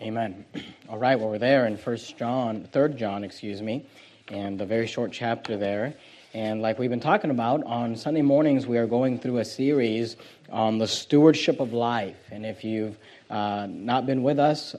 Amen. All right, well, we're there in First John, Third John, excuse me, and a very short chapter there. And like we've been talking about, on Sunday mornings we are going through a series on the stewardship of life. And if you've uh, not been with us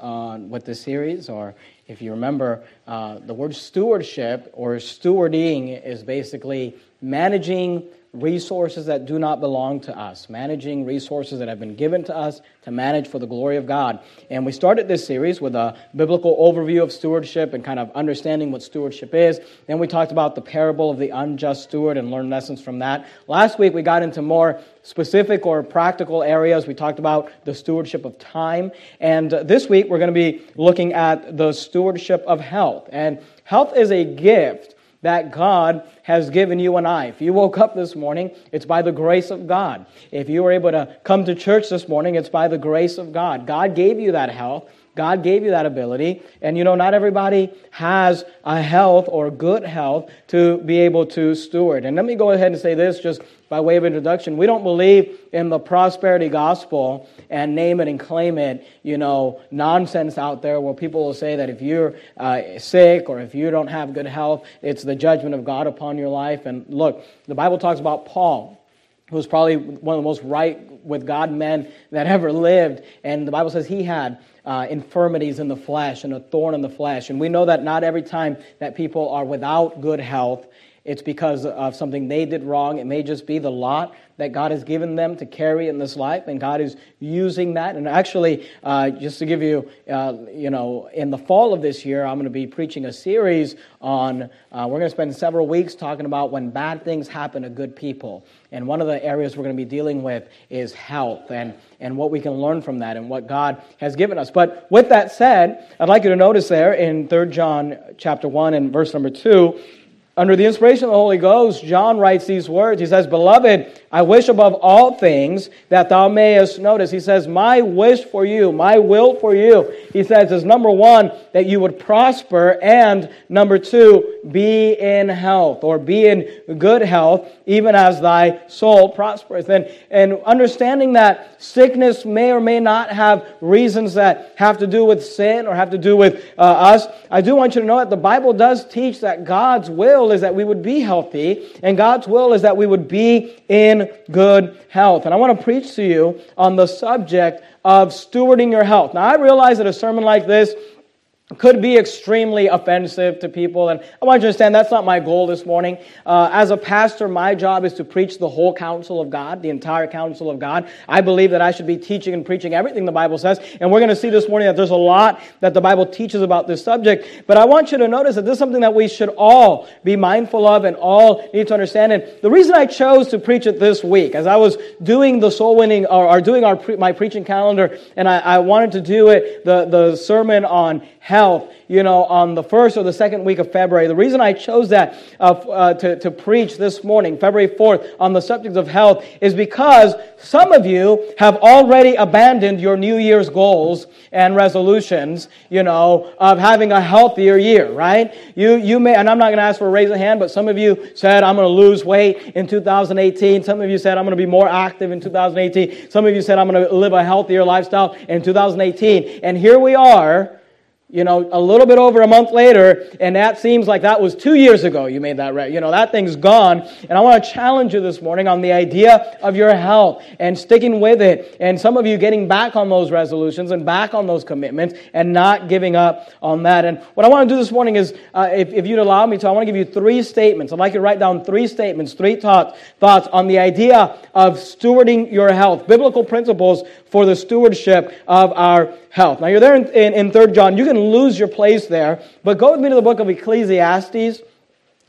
with this series, or if you remember, uh, the word stewardship or stewarding is basically managing resources that do not belong to us, managing resources that have been given to us to manage for the glory of God. And we started this series with a biblical overview of stewardship and kind of understanding what stewardship is. Then we talked about the parable of the unjust steward and learned lessons from that. Last week we got into more specific or practical areas. We talked about the stewardship of time. And this week we're going to be looking at the stewardship of health. And health is a gift that God has given you and I. If you woke up this morning, it's by the grace of God. If you were able to come to church this morning, it's by the grace of God. God gave you that health. God gave you that ability. And you know, not everybody has a health or good health to be able to steward. And let me go ahead and say this just by way of introduction. We don't believe in the prosperity gospel and name it and claim it, you know, nonsense out there where people will say that if you're uh, sick or if you don't have good health, it's the judgment of God upon your life. And look, the Bible talks about Paul who was probably one of the most right with God men that ever lived. And the Bible says he had uh, infirmities in the flesh and a thorn in the flesh. And we know that not every time that people are without good health, it's because of something they did wrong. It may just be the lot that God has given them to carry in this life, and God is using that. And actually, uh, just to give you, uh, you know, in the fall of this year, I'm going to be preaching a series on, uh, we're going to spend several weeks talking about when bad things happen to good people. And one of the areas we're going to be dealing with is health and, and what we can learn from that and what God has given us. But with that said, I'd like you to notice there in 3 John chapter 1 and verse number 2, under the inspiration of the Holy Ghost, John writes these words. He says, Beloved, I wish above all things that thou mayest notice. He says, My wish for you, my will for you, he says, is number one, that you would prosper, and number two, be in health or be in good health, even as thy soul prospers. And, and understanding that sickness may or may not have reasons that have to do with sin or have to do with uh, us, I do want you to know that the Bible does teach that God's will will is that we would be healthy, and God's will is that we would be in good health. And I want to preach to you on the subject of stewarding your health. Now, I realize that a sermon like this could be extremely offensive to people. And I want you to understand that's not my goal this morning. Uh, as a pastor, my job is to preach the whole counsel of God, the entire counsel of God. I believe that I should be teaching and preaching everything the Bible says. And we're going to see this morning that there's a lot that the Bible teaches about this subject. But I want you to notice that this is something that we should all be mindful of and all need to understand. And the reason I chose to preach it this week, as I was doing the soul winning or, or doing our my preaching calendar, and I, I wanted to do it, the, the sermon on health, you know, on the first or the second week of February. The reason I chose that uh, uh, to, to preach this morning, February 4th, on the subject of health is because some of you have already abandoned your New Year's goals and resolutions, you know, of having a healthier year, right? You, you may, and I'm not going to ask for a raise of hand, but some of you said, I'm going to lose weight in 2018. Some of you said, I'm going to be more active in 2018. Some of you said, I'm going to live a healthier lifestyle in 2018. And here we are you know, a little bit over a month later, and that seems like that was two years ago you made that right. You know, that thing's gone. And I want to challenge you this morning on the idea of your health and sticking with it. And some of you getting back on those resolutions and back on those commitments and not giving up on that. And what I want to do this morning is, uh, if, if you'd allow me to, I want to give you three statements. I'd like you to write down three statements, three thoughts, thoughts on the idea of stewarding your health, biblical principles for the stewardship of our health. Now, you're there in, in, in 3 John. You can lose your place there, but go with me to the book of Ecclesiastes.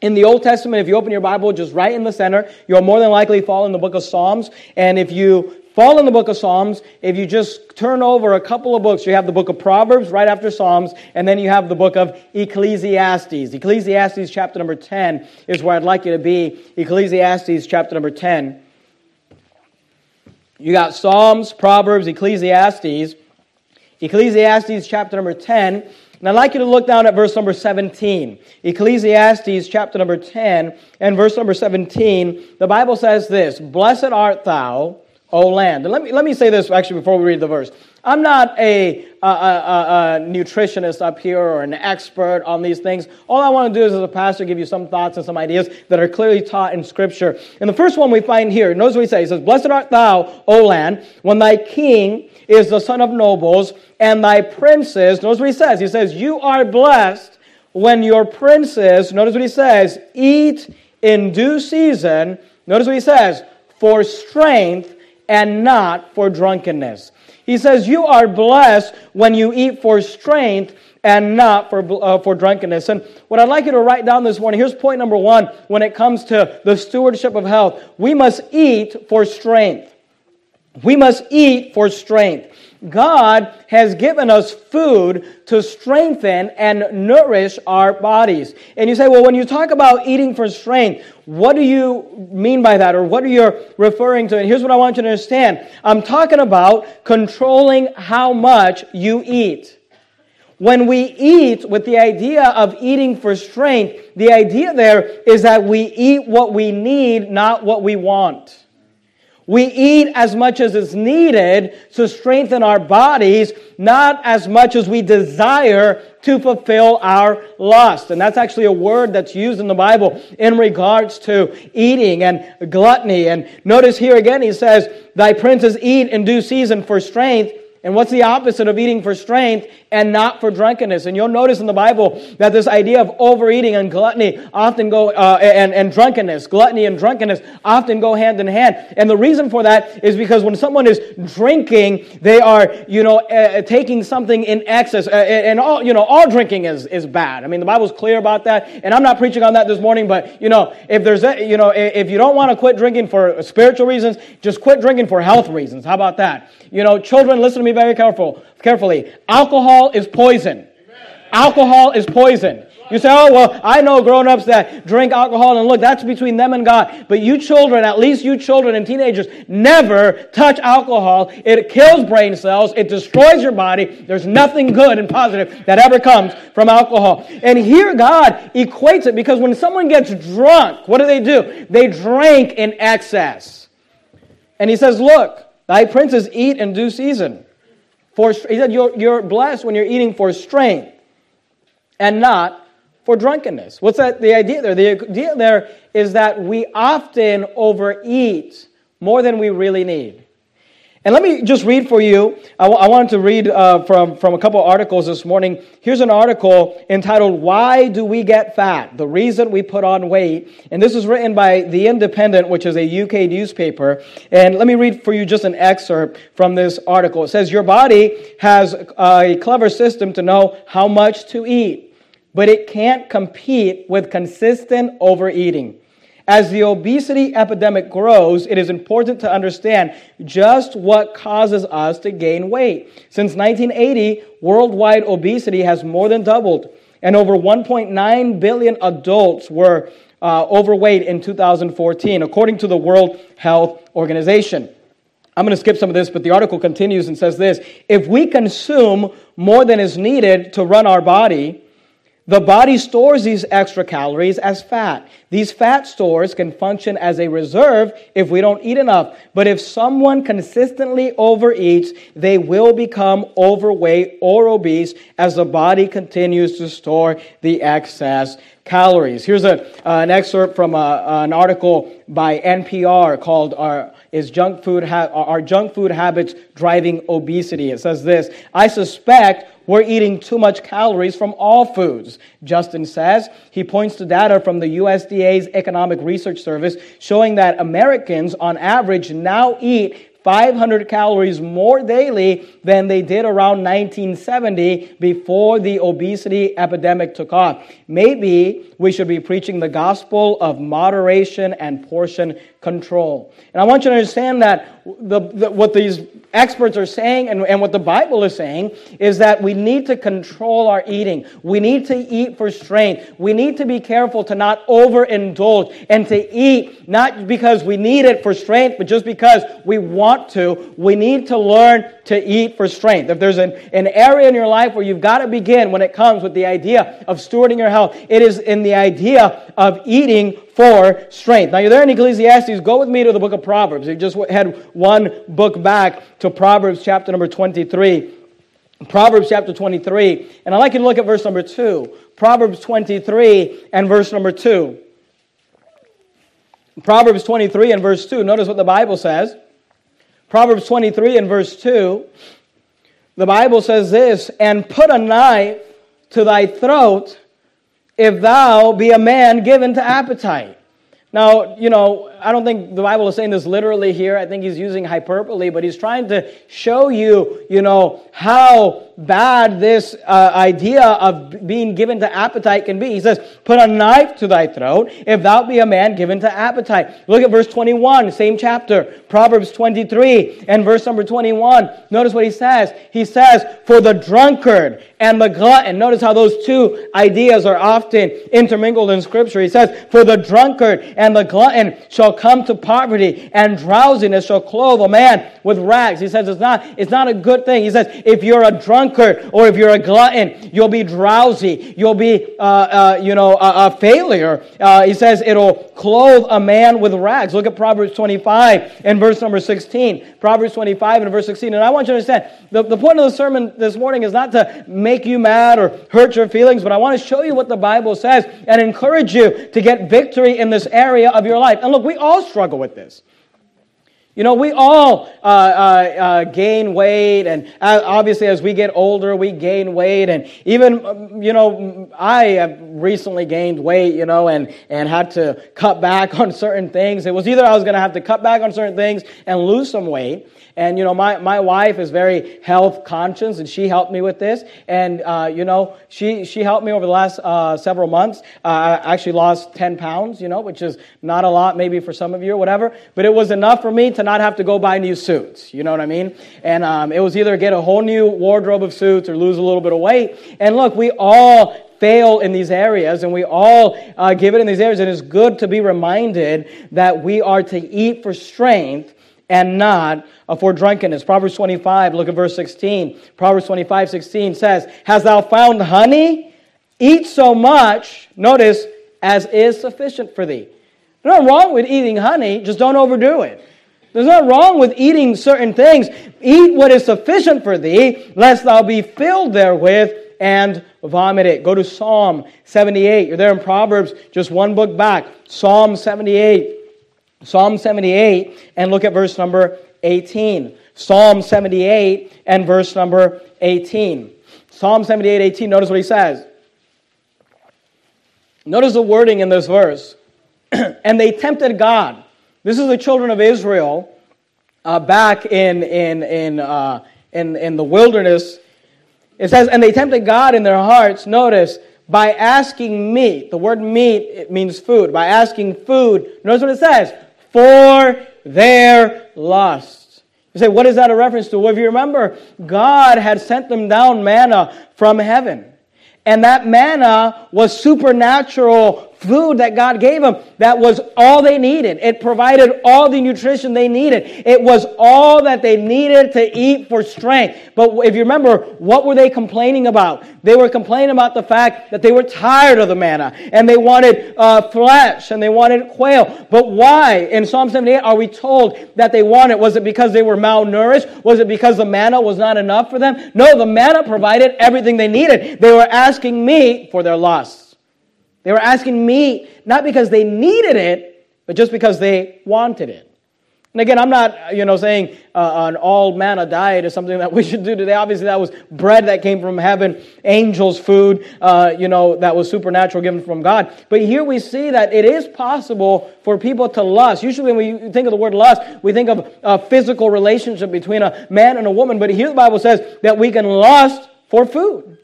In the Old Testament, if you open your Bible just right in the center, you'll more than likely fall in the book of Psalms. And if you fall in the book of Psalms, if you just turn over a couple of books, you have the book of Proverbs right after Psalms, and then you have the book of Ecclesiastes. Ecclesiastes chapter number 10 is where I'd like you to be. Ecclesiastes chapter number 10. You got Psalms, Proverbs, Ecclesiastes. Ecclesiastes chapter number 10. And I'd like you to look down at verse number 17. Ecclesiastes chapter number 10 and verse number 17. The Bible says this Blessed art thou O land. And let me, let me say this actually before we read the verse. I'm not a, a, a, a, nutritionist up here or an expert on these things. All I want to do is, as a pastor, give you some thoughts and some ideas that are clearly taught in Scripture. And the first one we find here, notice what he says. He says, Blessed art thou, O land, when thy king is the son of nobles, and thy princes, notice what he says. He says, You are blessed when your princes, notice what he says, eat in due season. Notice what he says, for strength and not for drunkenness. He says, You are blessed when you eat for strength and not for, uh, for drunkenness. And what I'd like you to write down this morning here's point number one when it comes to the stewardship of health we must eat for strength. We must eat for strength. God has given us food to strengthen and nourish our bodies. And you say, well, when you talk about eating for strength, what do you mean by that? Or what are you referring to? And here's what I want you to understand I'm talking about controlling how much you eat. When we eat with the idea of eating for strength, the idea there is that we eat what we need, not what we want. We eat as much as is needed to strengthen our bodies, not as much as we desire to fulfill our lust. And that's actually a word that's used in the Bible in regards to eating and gluttony. And notice here again, he says, Thy princes eat in due season for strength and what's the opposite of eating for strength and not for drunkenness? And you'll notice in the Bible that this idea of overeating and gluttony often go, uh, and, and drunkenness, gluttony and drunkenness often go hand in hand. And the reason for that is because when someone is drinking, they are, you know, uh, taking something in excess. Uh, and all, you know, all drinking is, is bad. I mean, the Bible's clear about that. And I'm not preaching on that this morning, but, you know, if there's, a, you know, if you don't want to quit drinking for spiritual reasons, just quit drinking for health reasons. How about that? You know, children, listen to me very careful, carefully. Alcohol is poison. Alcohol is poison. You say, oh, well, I know grown ups that drink alcohol, and look, that's between them and God. But you children, at least you children and teenagers, never touch alcohol. It kills brain cells, it destroys your body. There's nothing good and positive that ever comes from alcohol. And here God equates it because when someone gets drunk, what do they do? They drink in excess. And He says, look, Thy princes eat in due season. For, he said, you're, you're blessed when you're eating for strength and not for drunkenness. What's that? The idea there? The idea there is that we often overeat more than we really need. And let me just read for you. I, w- I wanted to read uh, from, from a couple articles this morning. Here's an article entitled, Why Do We Get Fat? The Reason We Put On Weight. And this is written by The Independent, which is a UK newspaper. And let me read for you just an excerpt from this article. It says, Your body has a clever system to know how much to eat, but it can't compete with consistent overeating. As the obesity epidemic grows, it is important to understand just what causes us to gain weight. Since 1980, worldwide obesity has more than doubled, and over 1.9 billion adults were uh, overweight in 2014, according to the World Health Organization. I'm going to skip some of this, but the article continues and says this If we consume more than is needed to run our body, the body stores these extra calories as fat. These fat stores can function as a reserve if we don't eat enough. But if someone consistently overeats, they will become overweight or obese as the body continues to store the excess calories. Here's a, uh, an excerpt from a, uh, an article by NPR called Are, Is junk food ha- Are Junk Food Habits Driving Obesity? It says this I suspect we're eating too much calories from all foods, Justin says. He points to data from the USDA's Economic Research Service showing that Americans, on average, now eat 500 calories more daily than they did around 1970 before the obesity epidemic took off. Maybe we should be preaching the gospel of moderation and portion control. And I want you to understand that the, the, what these experts are saying and, and what the Bible is saying is that we need to control our eating. We need to eat for strength. We need to be careful to not overindulge and to eat not because we need it for strength, but just because we want want to, we need to learn to eat for strength. If there's an, an area in your life where you've got to begin when it comes with the idea of stewarding your health, it is in the idea of eating for strength. Now, you're there in Ecclesiastes. Go with me to the book of Proverbs. You just had one book back to Proverbs chapter number 23. Proverbs chapter 23. And I'd like you to look at verse number 2. Proverbs 23 and verse number 2. Proverbs 23 and verse 2. Notice what the Bible says. Proverbs 23 and verse 2. The Bible says this, and put a knife to thy throat if thou be a man given to appetite. Now, you know, I don't think the Bible is saying this literally here. I think he's using hyperbole, but he's trying to show you, you know, how bad this uh, idea of being given to appetite can be. He says, Put a knife to thy throat if thou be a man given to appetite. Look at verse 21, same chapter, Proverbs 23 and verse number 21. Notice what he says. He says, For the drunkard and the glutton. Notice how those two ideas are often intermingled in Scripture. He says, For the drunkard and the glutton shall come to poverty, and drowsiness shall clothe a man with rags. He says it's not, it's not a good thing. He says, if you're a drunkard or if you're a glutton, you'll be drowsy. You'll be, uh, uh, you know, a, a failure. Uh, he says it'll clothe a man with rags. Look at Proverbs 25 and verse number 16. Proverbs 25 and verse 16. And I want you to understand, the, the point of the sermon this morning is not to make you mad or hurt your feelings, but I want to show you what the Bible says and encourage you to get victory in this area of your life. And look, we all struggle with this. You know, we all uh, uh, uh, gain weight, and uh, obviously, as we get older, we gain weight. And even, um, you know, I have recently gained weight, you know, and, and had to cut back on certain things. It was either I was going to have to cut back on certain things and lose some weight, and, you know, my, my wife is very health conscious, and she helped me with this. And, uh, you know, she, she helped me over the last uh, several months. Uh, I actually lost 10 pounds, you know, which is not a lot maybe for some of you or whatever. But it was enough for me to not have to go buy new suits. You know what I mean? And um, it was either get a whole new wardrobe of suits or lose a little bit of weight. And look, we all fail in these areas and we all uh, give it in these areas. And it's good to be reminded that we are to eat for strength and not for drunkenness. Proverbs 25, look at verse 16. Proverbs 25, 16 says, Hast thou found honey? Eat so much, notice, as is sufficient for thee. There's nothing wrong with eating honey, just don't overdo it. There's nothing wrong with eating certain things. Eat what is sufficient for thee, lest thou be filled therewith and vomit it. Go to Psalm 78. You're there in Proverbs, just one book back. Psalm 78. Psalm 78, and look at verse number 18. Psalm 78 and verse number 18. Psalm 78, 18, notice what he says. Notice the wording in this verse. and they tempted God. This is the children of Israel uh, back in, in, in, uh, in, in the wilderness. It says, and they tempted God in their hearts, notice, by asking meat. The word meat it means food. By asking food, notice what it says for their lusts. You say, what is that a reference to? Well, if you remember, God had sent them down manna from heaven. And that manna was supernatural food that God gave them that was all they needed. It provided all the nutrition they needed. It was all that they needed to eat for strength. But if you remember, what were they complaining about? They were complaining about the fact that they were tired of the manna and they wanted uh, flesh and they wanted quail. But why? In Psalm 78, are we told that they wanted? Was it because they were malnourished? Was it because the manna was not enough for them? No, the manna provided everything they needed. They were asking me for their lusts. They were asking me not because they needed it, but just because they wanted it. And again, I'm not, you know, saying uh, an all manna diet is something that we should do today. Obviously, that was bread that came from heaven, angels' food, uh, you know, that was supernatural given from God. But here we see that it is possible for people to lust. Usually, when we think of the word lust, we think of a physical relationship between a man and a woman. But here the Bible says that we can lust for food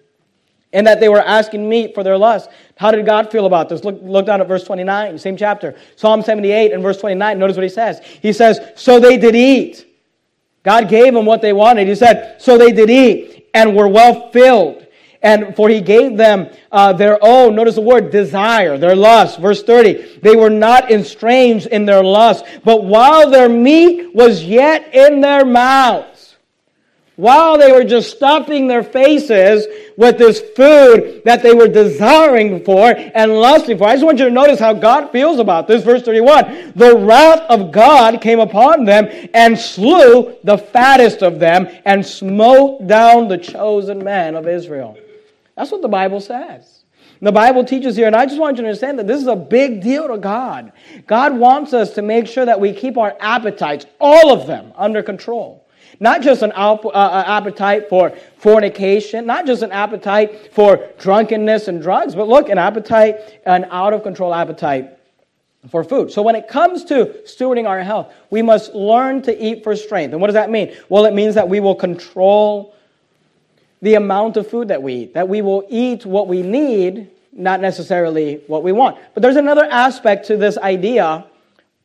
and that they were asking meat for their lust. How did God feel about this? Look, look down at verse 29, same chapter. Psalm 78 and verse 29. Notice what he says. He says, So they did eat. God gave them what they wanted. He said, So they did eat and were well filled And for he gave them uh, their own, notice the word, desire, their lust. Verse 30. They were not estranged in their lust, but while their meat was yet in their mouths, while they were just stuffing their faces with this food that they were desiring for and lusting for. I just want you to notice how God feels about this. Verse 31 The wrath of God came upon them and slew the fattest of them and smote down the chosen men of Israel. That's what the Bible says. The Bible teaches here, and I just want you to understand that this is a big deal to God. God wants us to make sure that we keep our appetites, all of them, under control. Not just an uh, uh, appetite for fornication, not just an appetite for drunkenness and drugs, but look, an appetite, an out of control appetite for food. So when it comes to stewarding our health, we must learn to eat for strength. And what does that mean? Well, it means that we will control the amount of food that we eat, that we will eat what we need, not necessarily what we want. But there's another aspect to this idea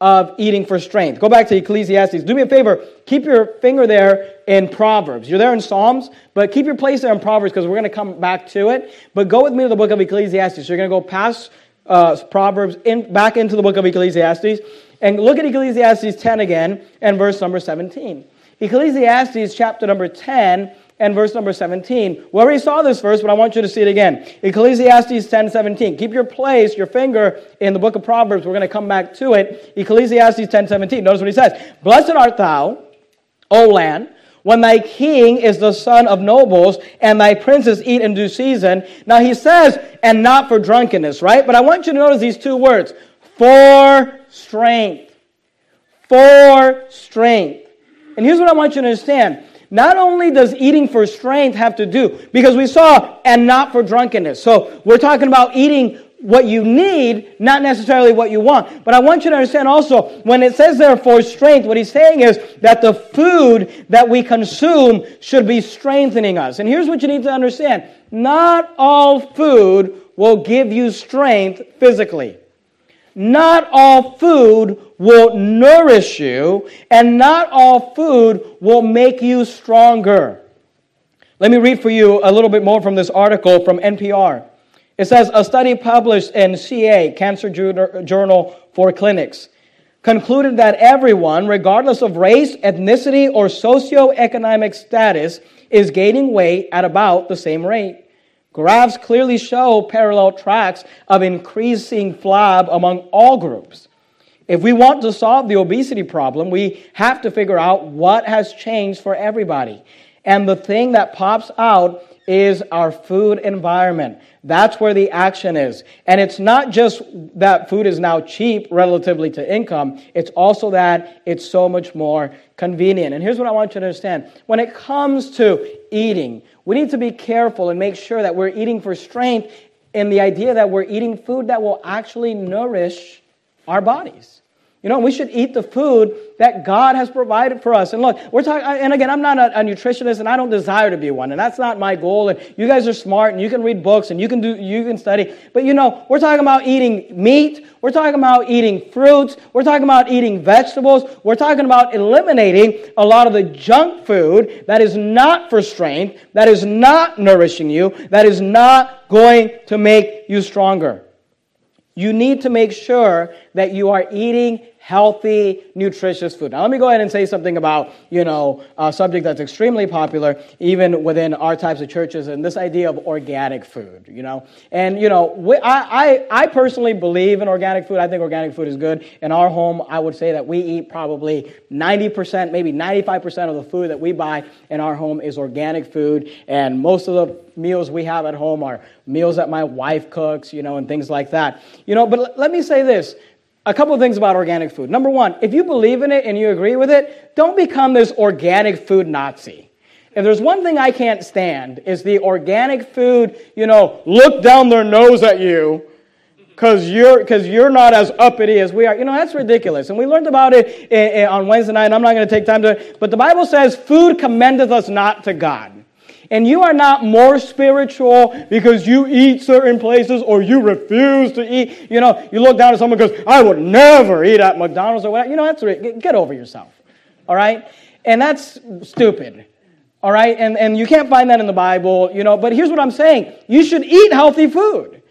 of eating for strength. Go back to Ecclesiastes. Do me a favor, keep your finger there in Proverbs. You're there in Psalms, but keep your place there in Proverbs because we're going to come back to it. But go with me to the book of Ecclesiastes. You're going to go past uh, Proverbs in, back into the book of Ecclesiastes and look at Ecclesiastes 10 again and verse number 17. Ecclesiastes chapter number 10 and verse number 17. We already saw this verse, but I want you to see it again. Ecclesiastes 10 17. Keep your place, your finger in the book of Proverbs. We're going to come back to it. Ecclesiastes 10 17. Notice what he says Blessed art thou, O land, when thy king is the son of nobles, and thy princes eat in due season. Now he says, and not for drunkenness, right? But I want you to notice these two words for strength. For strength. And here's what I want you to understand not only does eating for strength have to do, because we saw, and not for drunkenness. So we're talking about eating what you need, not necessarily what you want. But I want you to understand also, when it says there for strength, what he's saying is that the food that we consume should be strengthening us. And here's what you need to understand not all food will give you strength physically. Not all food will nourish you, and not all food will make you stronger. Let me read for you a little bit more from this article from NPR. It says a study published in CA, Cancer Journal for Clinics, concluded that everyone, regardless of race, ethnicity, or socioeconomic status, is gaining weight at about the same rate. Graphs clearly show parallel tracks of increasing flab among all groups. If we want to solve the obesity problem, we have to figure out what has changed for everybody. And the thing that pops out is our food environment. That's where the action is. And it's not just that food is now cheap relatively to income, it's also that it's so much more convenient. And here's what I want you to understand when it comes to eating, we need to be careful and make sure that we're eating for strength and the idea that we're eating food that will actually nourish our bodies. You know, we should eat the food that God has provided for us. And look, we're talking, and again, I'm not a, a, nutritionist and I don't desire to be one. And that's not my goal. And you guys are smart and you can read books and you can do, you can study. But you know, we're talking about eating meat. We're talking about eating fruits. We're talking about eating vegetables. We're talking about eliminating a lot of the junk food that is not for strength, that is not nourishing you, that is not going to make you stronger. You need to make sure that you are eating healthy, nutritious food. Now, let me go ahead and say something about, you know, a subject that's extremely popular even within our types of churches and this idea of organic food, you know. And, you know, I, I, I personally believe in organic food. I think organic food is good. In our home, I would say that we eat probably 90%, maybe 95% of the food that we buy in our home is organic food. And most of the meals we have at home are meals that my wife cooks, you know, and things like that. You know, but let me say this a couple of things about organic food. Number one, if you believe in it and you agree with it, don't become this organic food Nazi. If there's one thing I can't stand is the organic food, you know, look down their nose at you because you're because you're not as uppity as we are. You know, that's ridiculous. And we learned about it in, in, on Wednesday night. And I'm not going to take time to, but the Bible says, "Food commendeth us not to God." And you are not more spiritual because you eat certain places or you refuse to eat. You know, you look down at someone goes, I would never eat at McDonald's or whatever. You know, that's get over yourself. All right? And that's stupid. All right? And, and you can't find that in the Bible, you know, but here's what I'm saying. You should eat healthy food.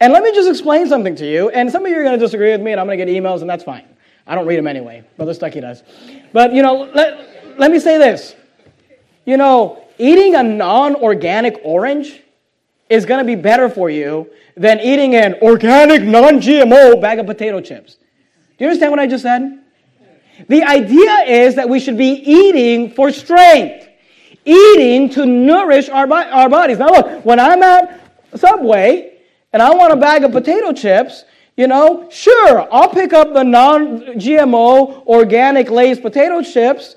And let me just explain something to you. And some of you are going to disagree with me, and I'm going to get emails, and that's fine. I don't read them anyway. Brother Stuckey does. But, you know, let, let me say this. You know, eating a non organic orange is going to be better for you than eating an organic, non GMO bag of potato chips. Do you understand what I just said? The idea is that we should be eating for strength, eating to nourish our, our bodies. Now, look, when I'm at Subway and I want a bag of potato chips, you know, sure, I'll pick up the non GMO organic Lay's potato chips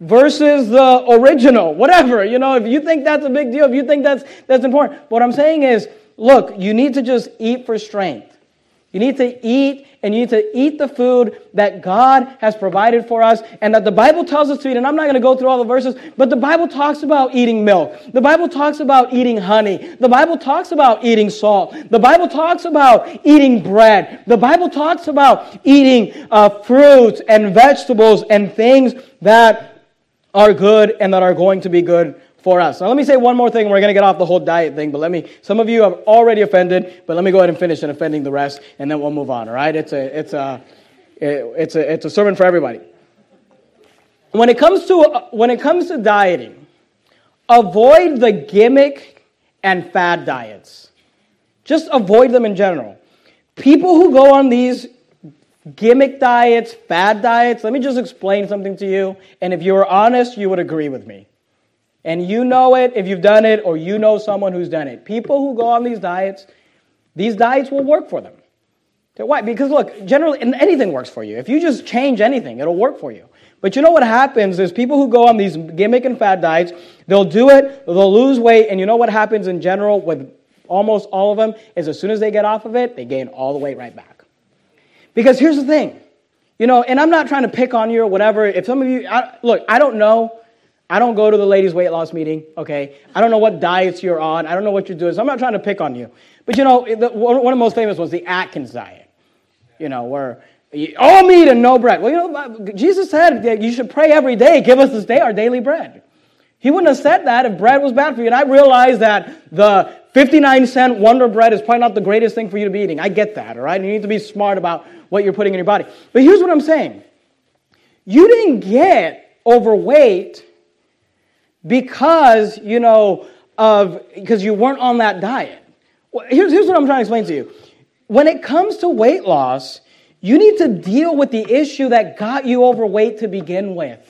versus the original, whatever. You know, if you think that's a big deal, if you think that's, that's important. What I'm saying is, look, you need to just eat for strength. You need to eat and you need to eat the food that God has provided for us and that the Bible tells us to eat. And I'm not going to go through all the verses, but the Bible talks about eating milk. The Bible talks about eating honey. The Bible talks about eating salt. The Bible talks about eating bread. The Bible talks about eating uh, fruits and vegetables and things that are good and that are going to be good for us. Now, let me say one more thing. We're going to get off the whole diet thing, but let me, some of you have already offended, but let me go ahead and finish in offending the rest, and then we'll move on, all right? It's a, it's a, it's a, it's a sermon for everybody. When it comes to, uh, when it comes to dieting, avoid the gimmick and fad diets. Just avoid them in general. People who go on these gimmick diets, fad diets, let me just explain something to you. And if you were honest, you would agree with me. And you know it if you've done it or you know someone who's done it. People who go on these diets, these diets will work for them. Why? Because look, generally anything works for you. If you just change anything, it'll work for you. But you know what happens is people who go on these gimmick and fad diets, they'll do it, they'll lose weight, and you know what happens in general with almost all of them is as soon as they get off of it, they gain all the weight right back. Because here's the thing, you know, and I'm not trying to pick on you or whatever. If some of you, I, look, I don't know I don't go to the ladies' weight loss meeting, okay? I don't know what diets you're on. I don't know what you're doing. So I'm not trying to pick on you. But you know, the, one of the most famous was the Atkins diet, you know, where all meat and no bread. Well, you know, Jesus said that you should pray every day, give us this day our daily bread. He wouldn't have said that if bread was bad for you. And I realize that the 59 cent Wonder Bread is probably not the greatest thing for you to be eating. I get that, all right? You need to be smart about what you're putting in your body. But here's what I'm saying you didn't get overweight because, you know, of because you weren't on that diet. Well, here's, here's what I'm trying to explain to you. When it comes to weight loss, you need to deal with the issue that got you overweight to begin with.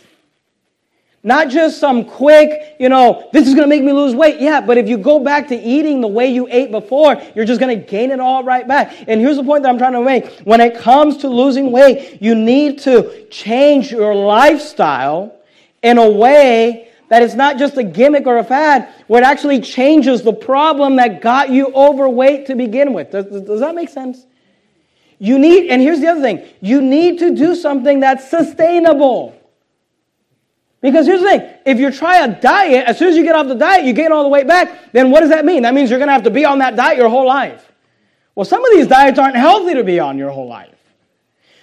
Not just some quick, you know, this is going to make me lose weight. Yeah, but if you go back to eating the way you ate before, you're just going to gain it all right back. And here's the point that I'm trying to make. When it comes to losing weight, you need to change your lifestyle in a way that it's not just a gimmick or a fad, where it actually changes the problem that got you overweight to begin with. Does, does that make sense? You need, and here's the other thing you need to do something that's sustainable. Because here's the thing if you try a diet, as soon as you get off the diet, you gain all the weight back, then what does that mean? That means you're going to have to be on that diet your whole life. Well, some of these diets aren't healthy to be on your whole life.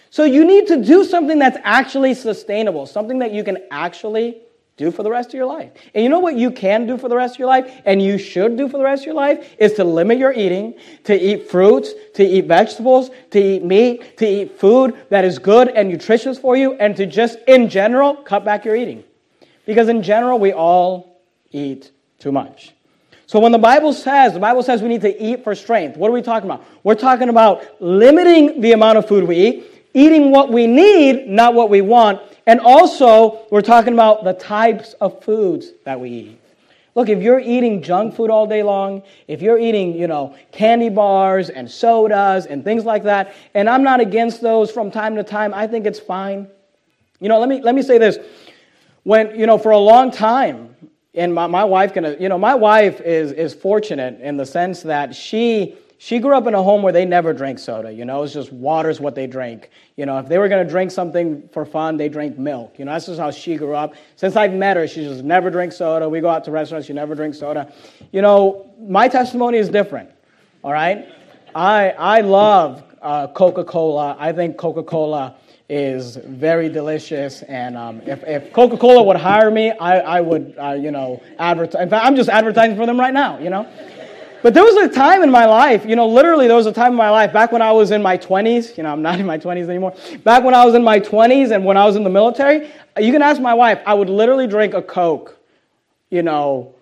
So you need to do something that's actually sustainable, something that you can actually do for the rest of your life. And you know what you can do for the rest of your life, and you should do for the rest of your life, is to limit your eating, to eat fruits, to eat vegetables, to eat meat, to eat food that is good and nutritious for you, and to just, in general, cut back your eating. Because in general, we all eat too much. So when the Bible says, the Bible says we need to eat for strength, what are we talking about? We're talking about limiting the amount of food we eat, eating what we need, not what we want, and also, we're talking about the types of foods that we eat. Look, if you're eating junk food all day long, if you're eating, you know, candy bars and sodas and things like that, and I'm not against those from time to time, I think it's fine. You know, let me let me say this. When, you know, for a long time, and my, my wife can, you know, my wife is is fortunate in the sense that she she grew up in a home where they never drank soda. You know, it's just water's what they drink. You know, if they were going to drink something for fun, they drank milk. You know, that's just how she grew up. Since I've met her, she just never drinks soda. We go out to restaurants, she never drinks soda. You know, my testimony is different. All right, I I love uh, Coca Cola. I think Coca Cola is very delicious. And um, if, if Coca Cola would hire me, I, I would, uh, you know, advertise. In fact, I'm just advertising for them right now, you know. But there was a time in my life, you know, literally there was a time in my life back when I was in my 20s. You know, I'm not in my 20s anymore. Back when I was in my 20s and when I was in the military, you can ask my wife, I would literally drink a Coke, you know,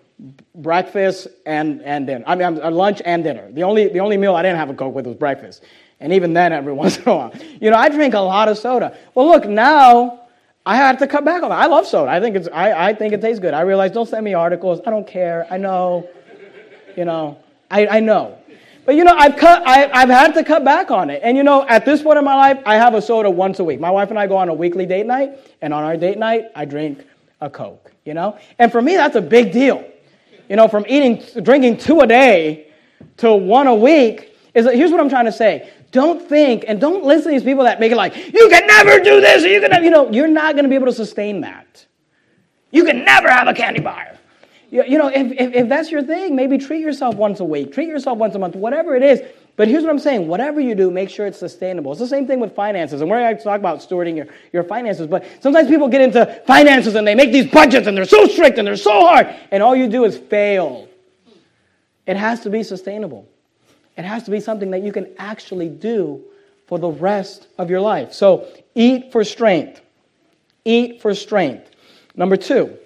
breakfast and, and dinner. I mean, uh, lunch and dinner. The only, the only meal I didn't have a Coke with was breakfast. And even then, every once in a while. You know, I drink a lot of soda. Well, look, now I have to cut back on that. I love soda. I think, it's, I, I think it tastes good. I realize, don't send me articles. I don't care. I know. You know. I, I know. But you know, I've cut, I, I've had to cut back on it. And you know, at this point in my life, I have a soda once a week. My wife and I go on a weekly date night, and on our date night, I drink a Coke, you know? And for me, that's a big deal. You know, from eating, drinking two a day to one a week, is here's what I'm trying to say. Don't think and don't listen to these people that make it like, you can never do this, or you can, you know, you're not going to be able to sustain that. You can never have a candy bar. You know, if, if, if that's your thing, maybe treat yourself once a week, treat yourself once a month, whatever it is. But here's what I'm saying whatever you do, make sure it's sustainable. It's the same thing with finances. And we're going to talk about stewarding your, your finances. But sometimes people get into finances and they make these budgets and they're so strict and they're so hard. And all you do is fail. It has to be sustainable, it has to be something that you can actually do for the rest of your life. So eat for strength. Eat for strength. Number two,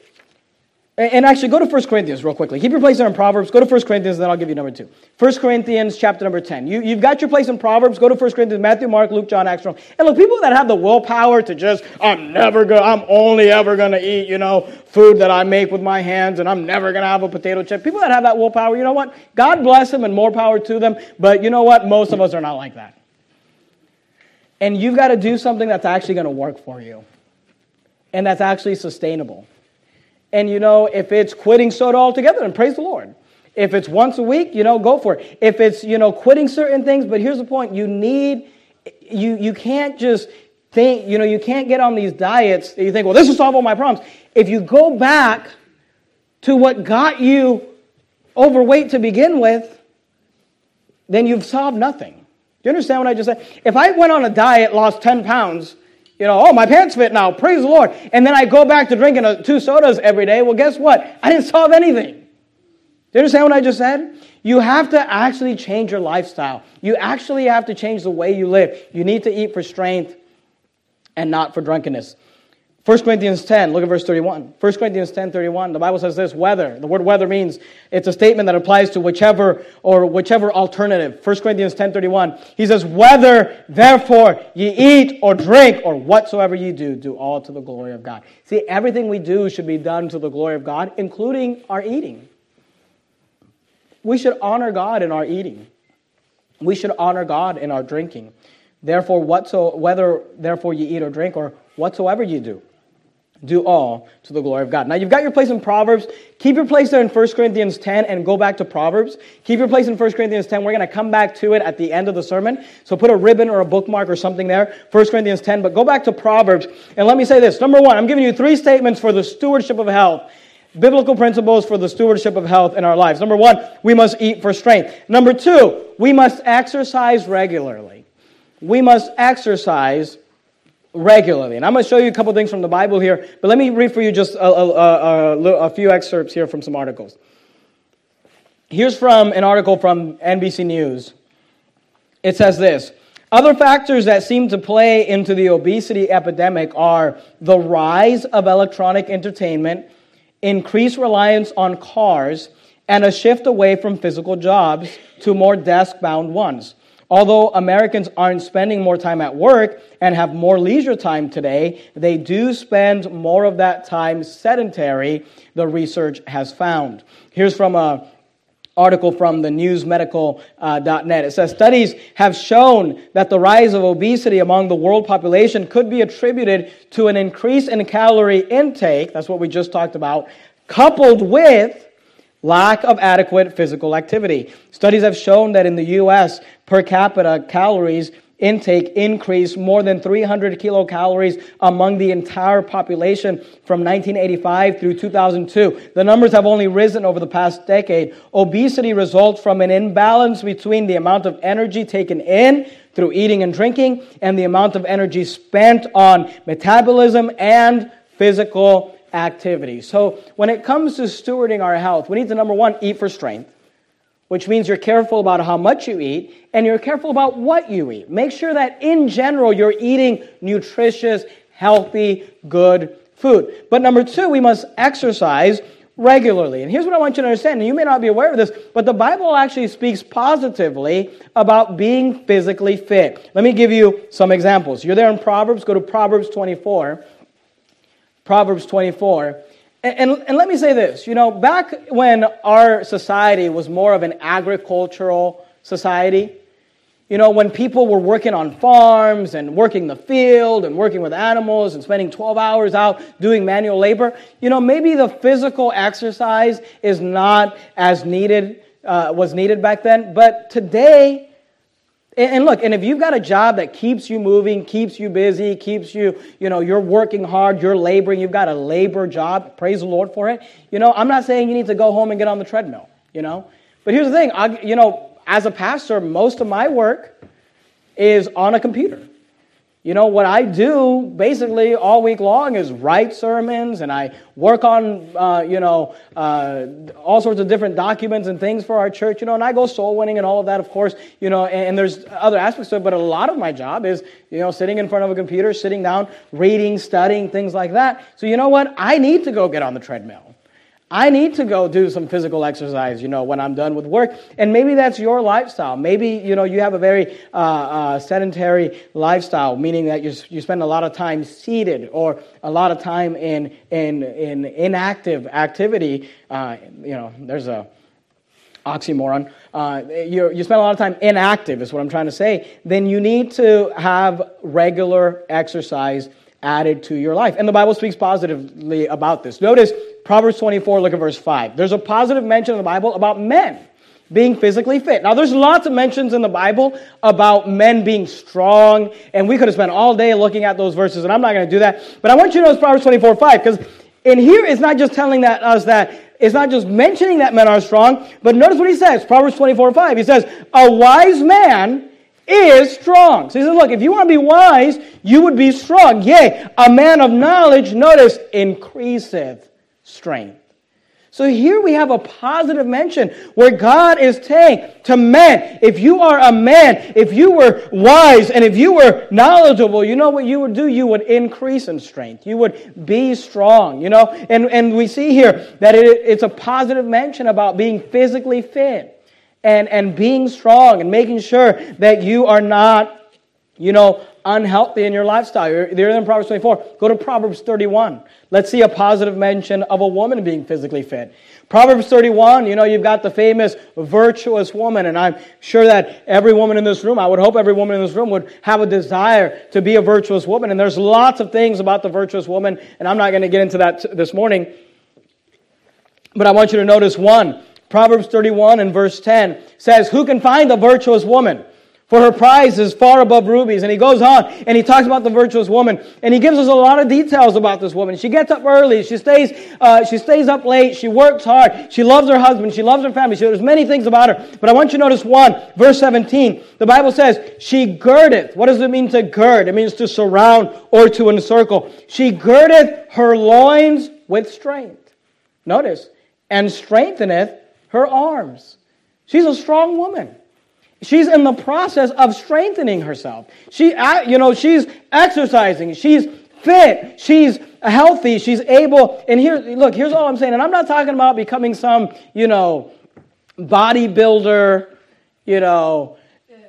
and actually, go to 1 Corinthians real quickly. Keep your place there in Proverbs. Go to 1 Corinthians, and then I'll give you number two. 1 Corinthians chapter number 10. You, you've got your place in Proverbs. Go to 1 Corinthians, Matthew, Mark, Luke, John, Acts, Romans. And look, people that have the willpower to just, I'm never going I'm only ever going to eat, you know, food that I make with my hands, and I'm never going to have a potato chip. People that have that willpower, you know what? God bless them and more power to them. But you know what? Most of us are not like that. And you've got to do something that's actually going to work for you, and that's actually sustainable. And you know, if it's quitting soda altogether, then praise the Lord. If it's once a week, you know, go for it. If it's, you know, quitting certain things, but here's the point you need, you, you can't just think, you know, you can't get on these diets that you think, well, this will solve all my problems. If you go back to what got you overweight to begin with, then you've solved nothing. Do you understand what I just said? If I went on a diet, lost 10 pounds, you know, oh, my pants fit now. Praise the Lord. And then I go back to drinking two sodas every day. Well, guess what? I didn't solve anything. Do you understand what I just said? You have to actually change your lifestyle. You actually have to change the way you live. You need to eat for strength and not for drunkenness. 1 Corinthians 10, look at verse 31. 1 Corinthians 10, 31, the Bible says this, whether. The word whether means it's a statement that applies to whichever or whichever alternative. 1 Corinthians 10, 31. He says, whether therefore ye eat or drink or whatsoever ye do, do all to the glory of God. See, everything we do should be done to the glory of God, including our eating. We should honor God in our eating. We should honor God in our drinking. Therefore, whatso, whether therefore ye eat or drink or whatsoever ye do, do all to the glory of God. Now, you've got your place in Proverbs. Keep your place there in 1 Corinthians 10 and go back to Proverbs. Keep your place in 1 Corinthians 10. We're going to come back to it at the end of the sermon. So put a ribbon or a bookmark or something there, 1 Corinthians 10. But go back to Proverbs. And let me say this. Number one, I'm giving you three statements for the stewardship of health. Biblical principles for the stewardship of health in our lives. Number one, we must eat for strength. Number two, we must exercise regularly. We must exercise regularly. And I'm going to show you a couple things from the Bible here, but let me read for you just a, a, a, a, few excerpts here from some articles. Here's from an article from NBC News. It says this Other factors that seem to play into the obesity epidemic are the rise of electronic entertainment, increased reliance on cars, and a shift away from physical jobs to more desk bound ones. Although Americans aren't spending more time at work and have more leisure time today, they do spend more of that time sedentary, the research has found. Here's from a article from the newsmedical.net. Uh, it says studies have shown that the rise of obesity among the world population could be attributed to an increase in calorie intake, that's what we just talked about, coupled with lack of adequate physical activity. Studies have shown that in the US, per capita calories intake increased more than 300 kilocalories among the entire population from 1985 through 2002. The numbers have only risen over the past decade. Obesity results from an imbalance between the amount of energy taken in through eating and drinking and the amount of energy spent on metabolism and physical activity. So, when it comes to stewarding our health, we need to number one, eat for strength which means you're careful about how much you eat and you're careful about what you eat. Make sure that in general you're eating nutritious, healthy, good food. But number two, we must exercise regularly. And here's what I want you to understand, and you may not be aware of this, but the Bible actually speaks positively about being physically fit. Let me give you some examples. You're there in Proverbs, go to Proverbs 24. Proverbs 24. And, and, and, let me say this you know, back when our society was more of an agricultural society, you know, when people were working on farms and working the field and working with animals and spending 12 hours out doing manual labor, you know, maybe the physical exercise is not as needed, uh, was needed back then. But today, and, look, and if you've got a job that keeps you moving, keeps you busy, keeps you, you know, you're working hard, you're laboring, you've got a labor job, praise the Lord for it. You know, I'm not saying you need to go home and get on the treadmill, you know. But here's the thing, I, you know, as a pastor, most of my work is on a computer. You know, what I do basically all week long is write sermons and I work on, uh, you know, uh, all sorts of different documents and things for our church, you know, and I go soul winning and all of that, of course, you know, and, and there's other aspects to it, but a lot of my job is, you know, sitting in front of a computer, sitting down, reading, studying, things like that. So, you know what? I need to go get on the treadmill. I need to go do some physical exercise, you know, when I'm done with work. And maybe that's your lifestyle. Maybe, you know, you have a very uh, uh, sedentary lifestyle, meaning that you, you spend a lot of time seated or a lot of time in, in, in inactive activity. Uh, you know, there's a oxymoron. Uh, you you spend a lot of time inactive, is what I'm trying to say. Then you need to have regular exercise added to your life. And the Bible speaks positively about this. Notice Proverbs 24, look at verse 5. There's a positive mention in the Bible about men being physically fit. Now, there's lots of mentions in the Bible about men being strong, and we could have spent all day looking at those verses, and I'm not going to do that. But I want you to notice Proverbs 24, 5, because in here it's not just telling that, us that, it's not just mentioning that men are strong, but notice what he says, Proverbs 24, 5. He says, A wise man is strong. So he says, look, if you want to be wise, you would be strong. Yea, a man of knowledge, notice, increaseth strength. So here we have a positive mention where God is saying to men, if you are a man, if you were wise, and if you were knowledgeable, you know what you would do? You would increase in strength. You would be strong, you know? And, and we see here that it, it's a positive mention about being physically fit and, and being strong and making sure that you are not, you know, unhealthy in your lifestyle. You're there in Proverbs 24. Go to Proverbs 31. Let's see a positive mention of a woman being physically fit. Proverbs 31, you know, you've got the famous virtuous woman, and I'm sure that every woman in this room, I would hope every woman in this room would have a desire to be a virtuous woman. And there's lots of things about the virtuous woman, and I'm not going to get into that this morning. But I want you to notice one. Proverbs 31 and verse 10 says, Who can find a virtuous woman? For her prize is far above rubies. And he goes on and he talks about the virtuous woman. And he gives us a lot of details about this woman. She gets up early. She stays, uh, she stays up late. She works hard. She loves her husband. She loves her family. She, there's many things about her. But I want you to notice one, verse 17. The Bible says, She girdeth. What does it mean to gird? It means to surround or to encircle. She girdeth her loins with strength. Notice, and strengtheneth her arms. She's a strong woman. She's in the process of strengthening herself. She, you know, she's exercising. She's fit. She's healthy. She's able. And here, look, here's all I'm saying. And I'm not talking about becoming some, you know, bodybuilder, you know,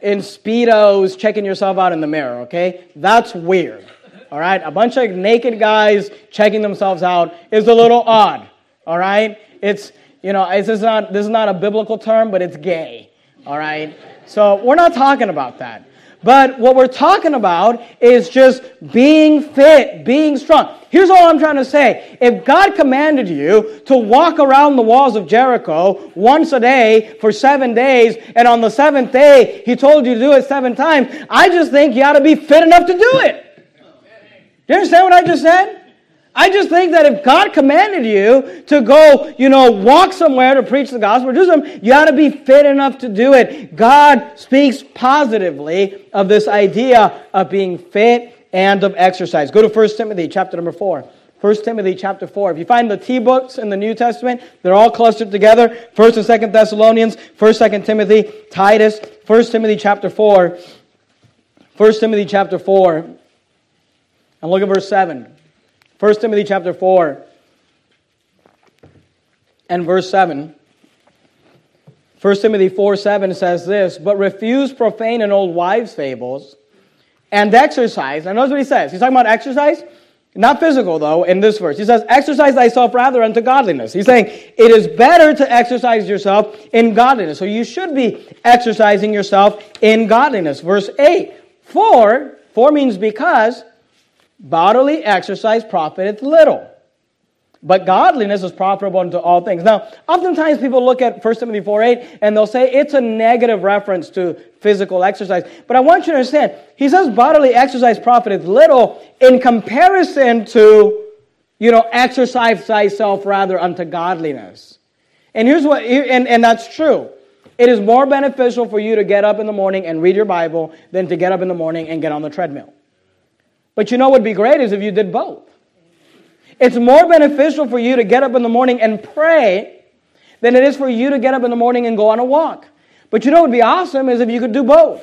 in Speedos, checking yourself out in the mirror, okay? That's weird. All right? A bunch of naked guys checking themselves out is a little odd. All right? It's, you know, this is not, this is not a biblical term, but it's gay. All right? So we're not talking about that. But what we're talking about is just being fit, being strong. Here's all I'm trying to say. If God commanded you to walk around the walls of Jericho once a day for seven days, and on the seventh day he told you to do it seven times, I just think you ought to be fit enough to do it. Do you understand what I just said? I just think that if God commanded you to go, you know, walk somewhere to preach the gospel, do something, you ought to be fit enough to do it. God speaks positively of this idea of being fit and of exercise. Go to 1 Timothy chapter number 4. 1 Timothy chapter 4. If you find the T books in the New Testament, they're all clustered together. 1st and 2nd Thessalonians, 1st, 2nd Timothy, Titus, 1 Timothy chapter 4. 1 Timothy chapter 4. And look at verse 7. 1 Timothy chapter 4 and verse 7. 1 Timothy 4 7 says this, but refuse profane and old wives' fables and exercise. And notice what he says. He's talking about exercise, not physical, though, in this verse. He says, exercise thyself rather unto godliness. He's saying it is better to exercise yourself in godliness. So you should be exercising yourself in godliness. Verse 8, for, for means because, Bodily exercise profiteth little, but godliness is profitable unto all things. Now, oftentimes people look at 1 Timothy 4 8 and they'll say it's a negative reference to physical exercise. But I want you to understand, he says bodily exercise profiteth little in comparison to, you know, exercise thyself rather unto godliness. And here's what, and, and that's true. It is more beneficial for you to get up in the morning and read your Bible than to get up in the morning and get on the treadmill. But you know what would be great is if you did both. It's more beneficial for you to get up in the morning and pray than it is for you to get up in the morning and go on a walk. But you know what would be awesome is if you could do both.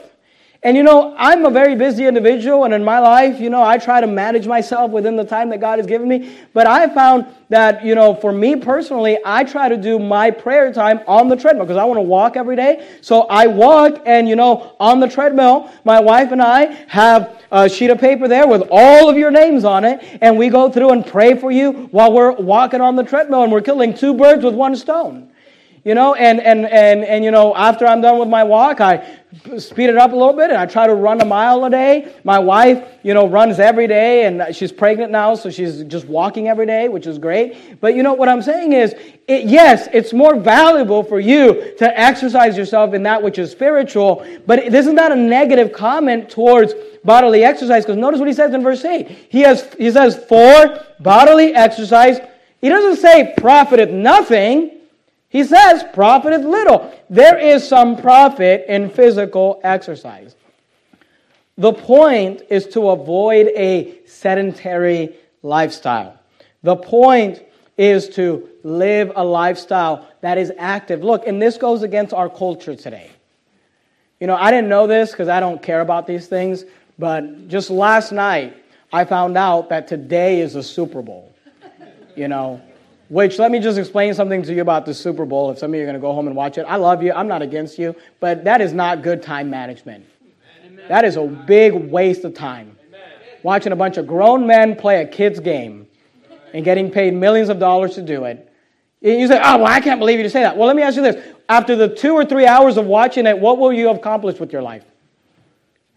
And you know, I'm a very busy individual, and in my life, you know, I try to manage myself within the time that God has given me. But I found that, you know, for me personally, I try to do my prayer time on the treadmill because I want to walk every day. So I walk, and, you know, on the treadmill, my wife and I have a sheet of paper there with all of your names on it, and we go through and pray for you while we're walking on the treadmill, and we're killing two birds with one stone you know and and and and you know after i'm done with my walk i speed it up a little bit and i try to run a mile a day. My wife you know runs every day and she's pregnant now so she's just walking every day which is great. But you know what i'm saying is it, yes it's more valuable for you to exercise yourself in that which is spiritual but this is not a negative comment towards bodily exercise? Because notice what he says in verse 8 he has he says for bodily exercise he doesn't say profiteth nothing he says, profiteth little. There is some profit in physical exercise. The point is to avoid a sedentary lifestyle. The point is to live a lifestyle that is active. Look, and this goes against our culture today. You know, I didn't know this because I don't care about these things, but just last night I found out that today is a Super Bowl. You know, which, let me just explain something to you about the Super Bowl. If some of you are going to go home and watch it, I love you. I'm not against you. But that is not good time management. Amen. That is a big waste of time. Amen. Watching a bunch of grown men play a kid's game and getting paid millions of dollars to do it. You say, oh, well, I can't believe you to say that. Well, let me ask you this. After the two or three hours of watching it, what will you have accomplished with your life?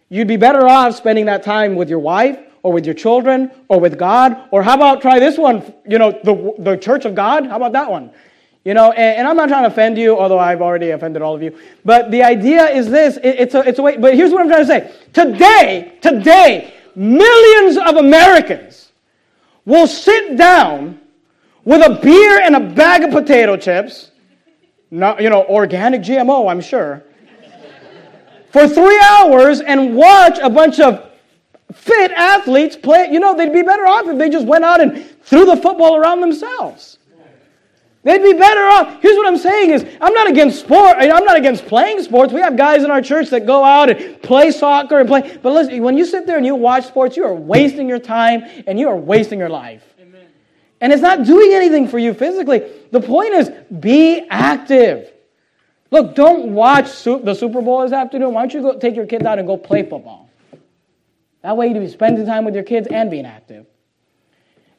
You'd be better off spending that time with your wife or with your children or with God. Or how about try this one, you know, the, the church of God? How about that one? You know, and, and, I'm not trying to offend you, although I've already offended all of you. But the idea is this it, it's, a, it's a way, but here's what I'm trying to say. Today, today, millions of Americans will sit down with a beer and a bag of potato chips, not, you know, organic GMO, I'm sure, for three hours and watch a bunch of fit athletes play, you know, they'd be better off if they just went out and threw the football around themselves. They'd be better off. Here's what I'm saying is I'm not against sport. I'm not against playing sports. We have guys in our church that go out and play soccer and play. But listen, when you sit there and you watch sports, you are wasting your time and you are wasting your life. Amen. And it's not doing anything for you physically. The point is be active. Look, don't watch the Super Bowl this afternoon. Why don't you go take your kids out and go play football? That way, you'd be spending time with your kids and being active.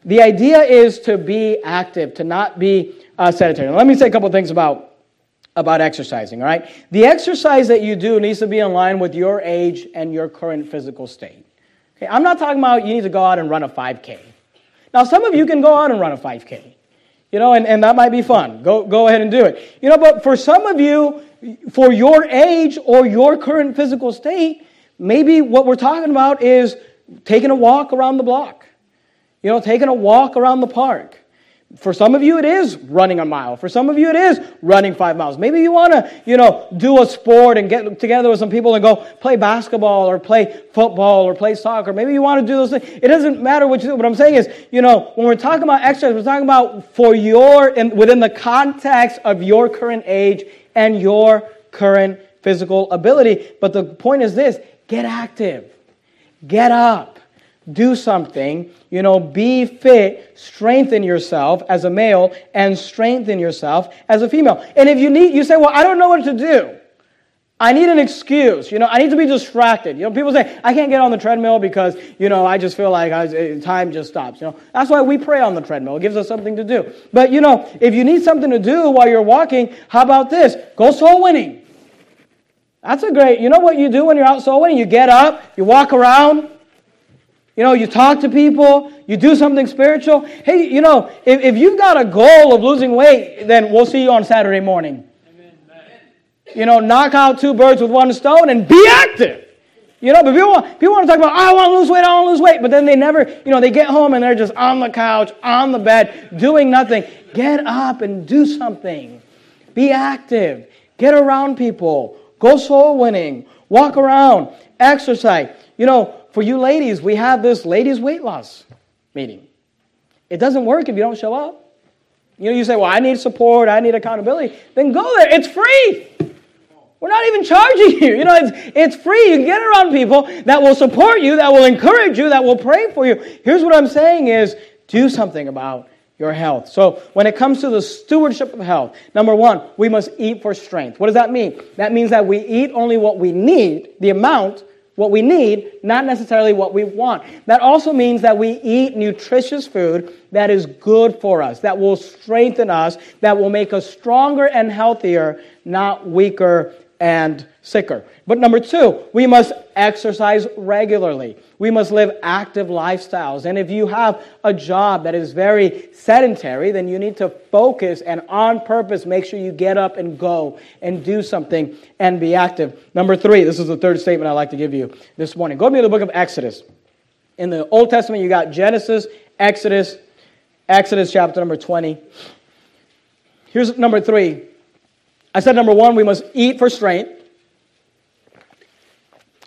The idea is to be active, to not be uh, sedentary. Now, let me say a couple things about about exercising, all right? The exercise that you do needs to be in line with your age and your current physical state. Okay, I'm not talking about you need to go out and run a 5K. Now, some of you can go out and run a 5K, you know, and, and that might be fun. Go, go ahead and do it. You know, but for some of you, for your age or your current physical state, maybe what we're talking about is taking a walk around the block, you know, taking a walk around the park. For some of you, it is running a mile. For some of you, it is running five miles. Maybe you want to, you know, do a sport and get together with some people and go play basketball or play football or play soccer. Maybe you want to do those things. It doesn't matter what you do. What I'm saying is, you know, when we're talking about exercise, we're talking about for your, in, within the context of your current age and your current physical ability. But the point is this get active, get up do something, you know, be fit, strengthen yourself as a male, and strengthen yourself as a female. And if you need, you say, well, I don't know what to do. I need an excuse. You know, I need to be distracted. You know, people say, I can't get on the treadmill because, you know, I just feel like I, time just stops. You know, that's why we pray on the treadmill. It gives us something to do. But, you know, if you need something to do while you're walking, how about this? Go soul winning. That's a great, you know what you do when you're out soul winning? You get up, you walk around, you know, you talk to people, you do something spiritual. Hey, you know, if, if you've got a goal of losing weight, then we'll see you on Saturday morning. Amen. You know, knock out two birds with one stone and be active. You know, but people want, people want to talk about, I want to lose weight, I want to lose weight. But then they never, you know, they get home and they're just on the couch, on the bed, doing nothing. Get up and do something. Be active. Get around people. Go soul winning. Walk around. Exercise. You know, for you ladies, we have this ladies' weight loss meeting. It doesn't work if you don't show up. You know, you say, well, I need support, I need accountability. Then go there. It's free. We're not even charging you. You know, it's, it's free. You can get around people that will support you, that will encourage you, that will pray for you. Here's what I'm saying is do something about your health. So when it comes to the stewardship of health, number one, we must eat for strength. What does that mean? That means that we eat only what we need, the amount what we need, not necessarily what we want. That also means that we eat nutritious food that is good for us, that will strengthen us, that will make us stronger and healthier, not weaker and sicker. But number two, we must exercise regularly. We must live active lifestyles. And if you have a job that is very sedentary, then you need to focus and on purpose make sure you get up and go and do something and be active. Number three, this is the third statement I'd like to give you this morning. Go to the book of Exodus. In the Old Testament, you got Genesis, Exodus, Exodus chapter number 20. Here's number three I said number one, we must eat for strength.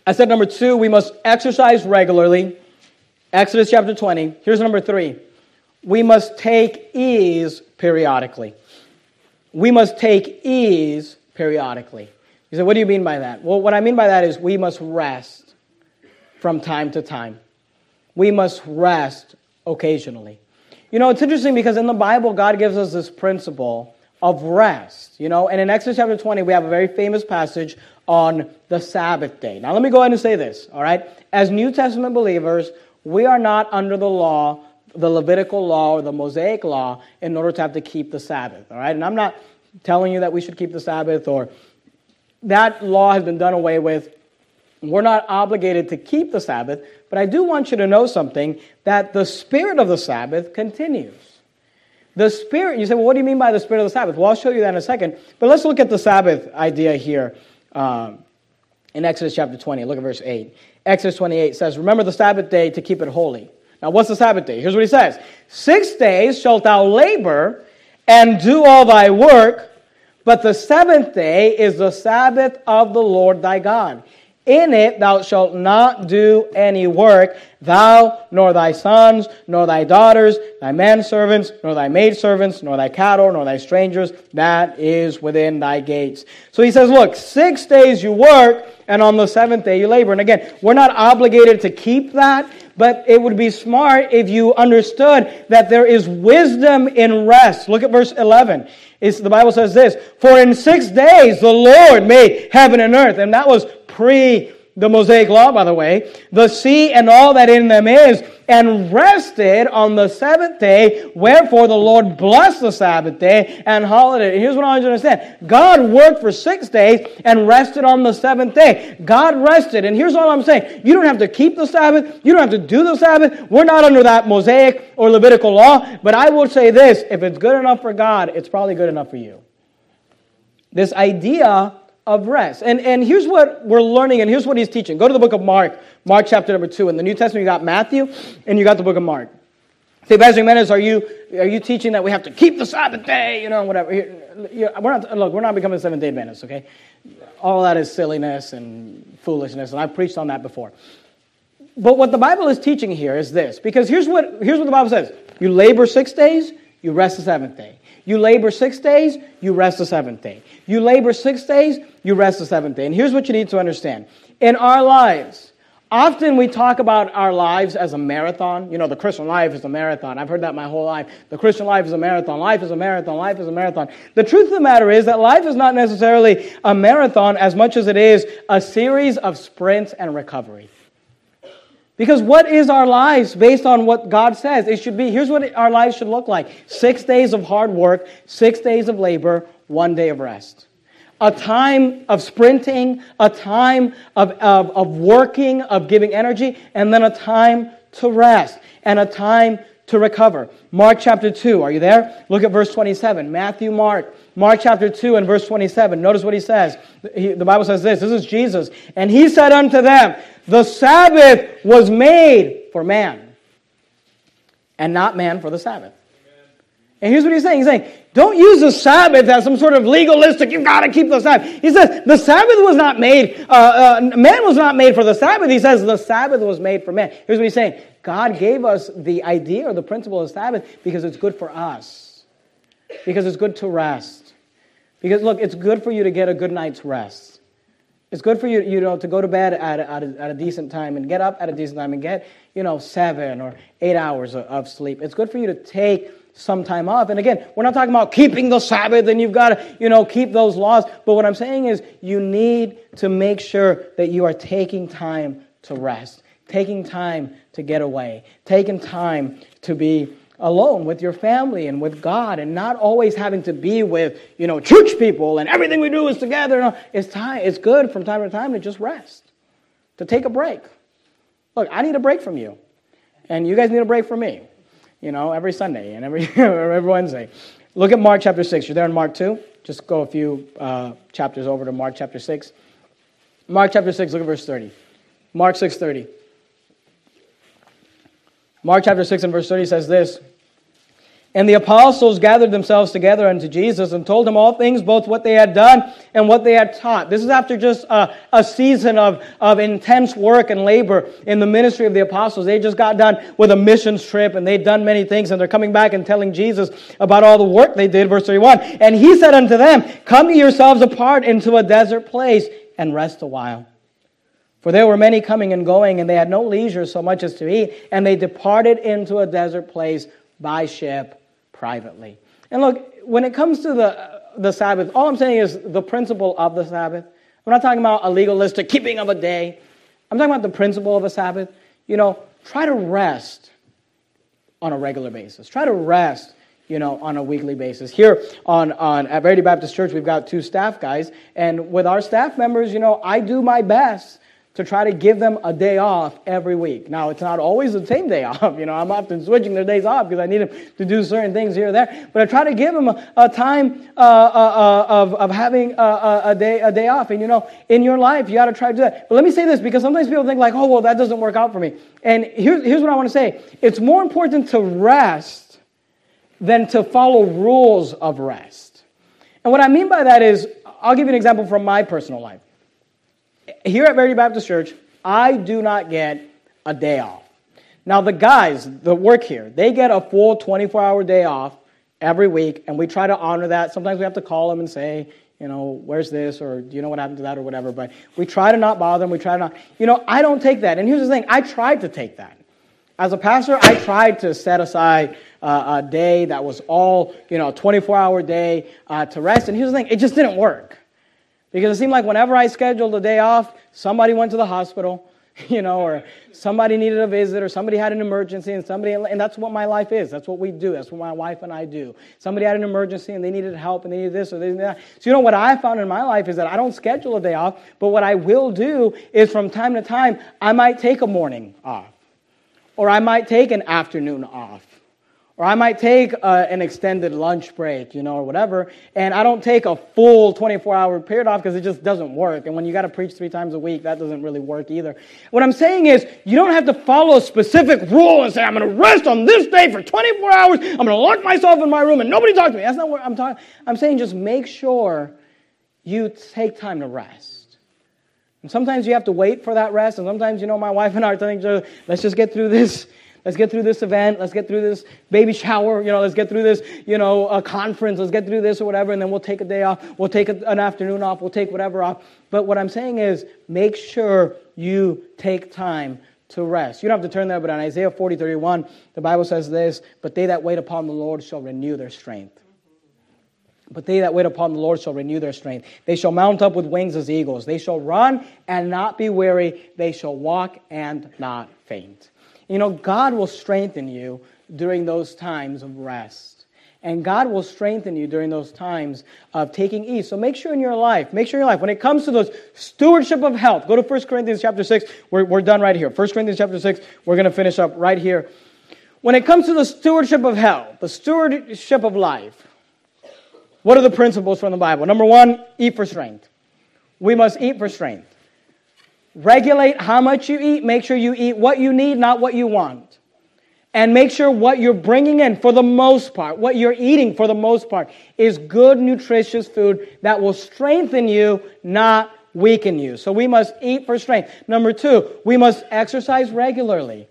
I said number two, we must exercise regularly. Exodus chapter 20. Here's number three we must take ease periodically. We must take ease periodically. You say, what do you mean by that? Well, what I mean by that is we must rest from time to time. We must rest occasionally. You know, it's interesting because in the Bible, God gives us this principle of rest, you know. And in Exodus chapter 20, we have a very famous passage on the Sabbath day. Now, let me go ahead and say this, all right? As New Testament believers, we are not under the law, the Levitical law or the Mosaic law, in order to have to keep the Sabbath, all right? And I'm not telling you that we should keep the Sabbath or that law has been done away with. We're not obligated to keep the Sabbath, but I do want you to know something that the spirit of the Sabbath continues. The Spirit, you say, well, what do you mean by the Spirit of the Sabbath? Well, I'll show you that in a second. But let's look at the Sabbath idea here um, in Exodus chapter 20. Look at verse 8. Exodus 28 says, Remember the Sabbath day to keep it holy. Now, what's the Sabbath day? Here's what he says Six days shalt thou labor and do all thy work, but the seventh day is the Sabbath of the Lord thy God. In it thou shalt not do any work, thou, nor thy sons, nor thy daughters, thy manservants, nor thy maidservants, nor thy cattle, nor thy strangers, that is within thy gates. So he says, look, six days you work, and on the seventh day you labor. And again, we're not obligated to keep that, but it would be smart if you understood that there is wisdom in rest. Look at verse 11. It's, the Bible says this, For in six days the Lord made heaven and earth. And that was pre the Mosaic law, by the way, the sea and all that in them is, and rested on the seventh day. Wherefore the Lord blessed the Sabbath day and holiday. here's what I want you to understand God worked for six days and rested on the seventh day. God rested. And here's all I'm saying you don't have to keep the Sabbath, you don't have to do the Sabbath. We're not under that Mosaic or Levitical law. But I will say this if it's good enough for God, it's probably good enough for you. This idea of rest. And, and here's what we're learning, and here's what he's teaching. Go to the book of Mark, Mark chapter number two. In the New Testament, you got Matthew, and you got the book of Mark. Say, Pastor Jimenez, are you, are you teaching that we have to keep the Sabbath day, you know, whatever? We're not, look, we're not becoming seventh day Adventists, okay? All that is silliness and foolishness, and I've preached on that before. But what the Bible is teaching here is this, because here's what, here's what the Bible says. You labor six days, you rest the seventh day. You labor six days, you rest the seventh day. You labor six days, you rest the seventh day. And here's what you need to understand. In our lives, often we talk about our lives as a marathon. You know, the Christian life is a marathon. I've heard that my whole life. The Christian life is a marathon. Life is a marathon. Life is a marathon. The truth of the matter is that life is not necessarily a marathon as much as it is a series of sprints and recovery. Because what is our lives based on what God says? It should be here's what our lives should look like six days of hard work, six days of labor, one day of rest. A time of sprinting, a time of, of, of working, of giving energy, and then a time to rest, and a time to recover. Mark chapter 2, are you there? Look at verse 27. Matthew, Mark. Mark chapter 2 and verse 27. Notice what he says. He, the Bible says this this is Jesus. And he said unto them, The Sabbath was made for man, and not man for the Sabbath. And here's what he's saying. He's saying, don't use the Sabbath as some sort of legalistic, you've got to keep the Sabbath. He says, the Sabbath was not made, uh, uh, man was not made for the Sabbath. He says, the Sabbath was made for man. Here's what he's saying God gave us the idea or the principle of Sabbath because it's good for us, because it's good to rest. Because, look, it's good for you to get a good night's rest. It's good for you, you know, to go to bed at a, at, a, at a decent time and get up at a decent time and get, you know, seven or eight hours of sleep. It's good for you to take some time off. And again, we're not talking about keeping the Sabbath and you've got to, you know, keep those laws. But what I'm saying is you need to make sure that you are taking time to rest, taking time to get away, taking time to be alone with your family and with God and not always having to be with, you know, church people and everything we do is together. It's time, it's good from time to time to just rest, to take a break. Look, I need a break from you. And you guys need a break from me you know, every Sunday and every, every Wednesday. Look at Mark chapter 6. You're there in Mark 2. Just go a few uh, chapters over to Mark chapter 6. Mark chapter 6, look at verse 30. Mark 6 30. Mark chapter 6 and verse 30 says this and the apostles gathered themselves together unto Jesus and told him all things, both what they had done and what they had taught. This is after just a, a, season of, of intense work and labor in the ministry of the apostles. They just got done with a missions trip and they'd done many things and they're coming back and telling Jesus about all the work they did. Verse 31. And he said unto them, Come ye yourselves apart into a desert place and rest a while. For there were many coming and going, and they had no leisure so much as to eat, and they departed into a desert place by ship privately. And look, when it comes to the, the Sabbath, all I'm saying is the principle of the Sabbath. I'm not talking about a legalistic keeping of a day. I'm talking about the principle of a Sabbath. You know, try to rest on a regular basis. Try to rest, you know, on a weekly basis. Here on, on at Verity Baptist Church, we've got two staff guys, and with our staff members, you know, I do my best to try to give them a day off every week. Now, it's not always the same day off. You know, I'm often switching their days off because I need them to do certain things here or there. But I try to give them a, a time uh, uh, uh of, of having a, a, day, a day off. And, you know, in your life, you got to try to do that. But let me say this because sometimes people think like, oh, well, that doesn't work out for me. And here's, here's what I want to say. It's more important to rest than to follow rules of rest. And what I mean by that is, I'll give you an example from my personal life here at Verity Baptist Church, I do not get a day off. Now, the guys that work here, they get a full 24 hour day off every week, and we try to honor that. Sometimes we have to call them and say, you know, where's this, or do you know what happened to that, or whatever. But we try to not bother them. We try to not, you know, I don't take that. And here's the thing I tried to take that. As a pastor, I tried to set aside uh, a day that was all, you know, a 24 hour day uh, to rest. And here's the thing it just didn't work. Because it seemed like whenever I scheduled a day off, somebody went to the hospital, you know, or somebody needed a visit, or somebody had an emergency, and somebody, and that's what my life is. That's what we do. That's what my wife and I do. Somebody had an emergency, and they needed help, and they needed this or they needed that. So, you know, what I found in my life is that I don't schedule a day off, but what I will do is from time to time, I might take a morning off, or I might take an afternoon off or I might take uh, an extended lunch break, you know, or whatever, and I don't take a full 24 hour period off because it just doesn't work. And when you got to preach three times a week, that doesn't really work either. What I'm saying is, you don't have to follow a specific rule and say, I'm going to rest on this day for 24 hours, I'm going to lock myself in my room and nobody talk to me. That's not what I'm talking I'm saying just make sure you take time to rest. And sometimes you have to wait for that rest, and sometimes, you know, my wife and I are telling each other, let's just get through this Let's get through this event. Let's get through this baby shower. You know, let's get through this, you know, a conference. Let's get through this or whatever, and then we'll take a day off. We'll take an afternoon off. We'll take whatever off. But what I'm saying is, make sure you take time to rest. You don't have to turn there, but in Isaiah 40, 31, the Bible says this But they that wait upon the Lord shall renew their strength. But they that wait upon the Lord shall renew their strength. They shall mount up with wings as eagles. They shall run and not be weary. They shall walk and not faint. You know, God will strengthen you during those times of rest. And God will strengthen you during those times of taking ease. So make sure in your life, make sure in your life, when it comes to those stewardship of health, go to 1 Corinthians chapter 6. We're, we're done right here. 1 Corinthians chapter 6, we're going to finish up right here. When it comes to the stewardship of health, the stewardship of life, what are the principles from the Bible? Number one, eat for strength. We must eat for strength. Regulate how much you eat. Make sure you eat what you need, not what you want. And make sure what you're bringing in, for the most part, what you're eating for the most part, is good, nutritious food that will strengthen you, not weaken you. So we must eat for strength. Number two, we must exercise regularly.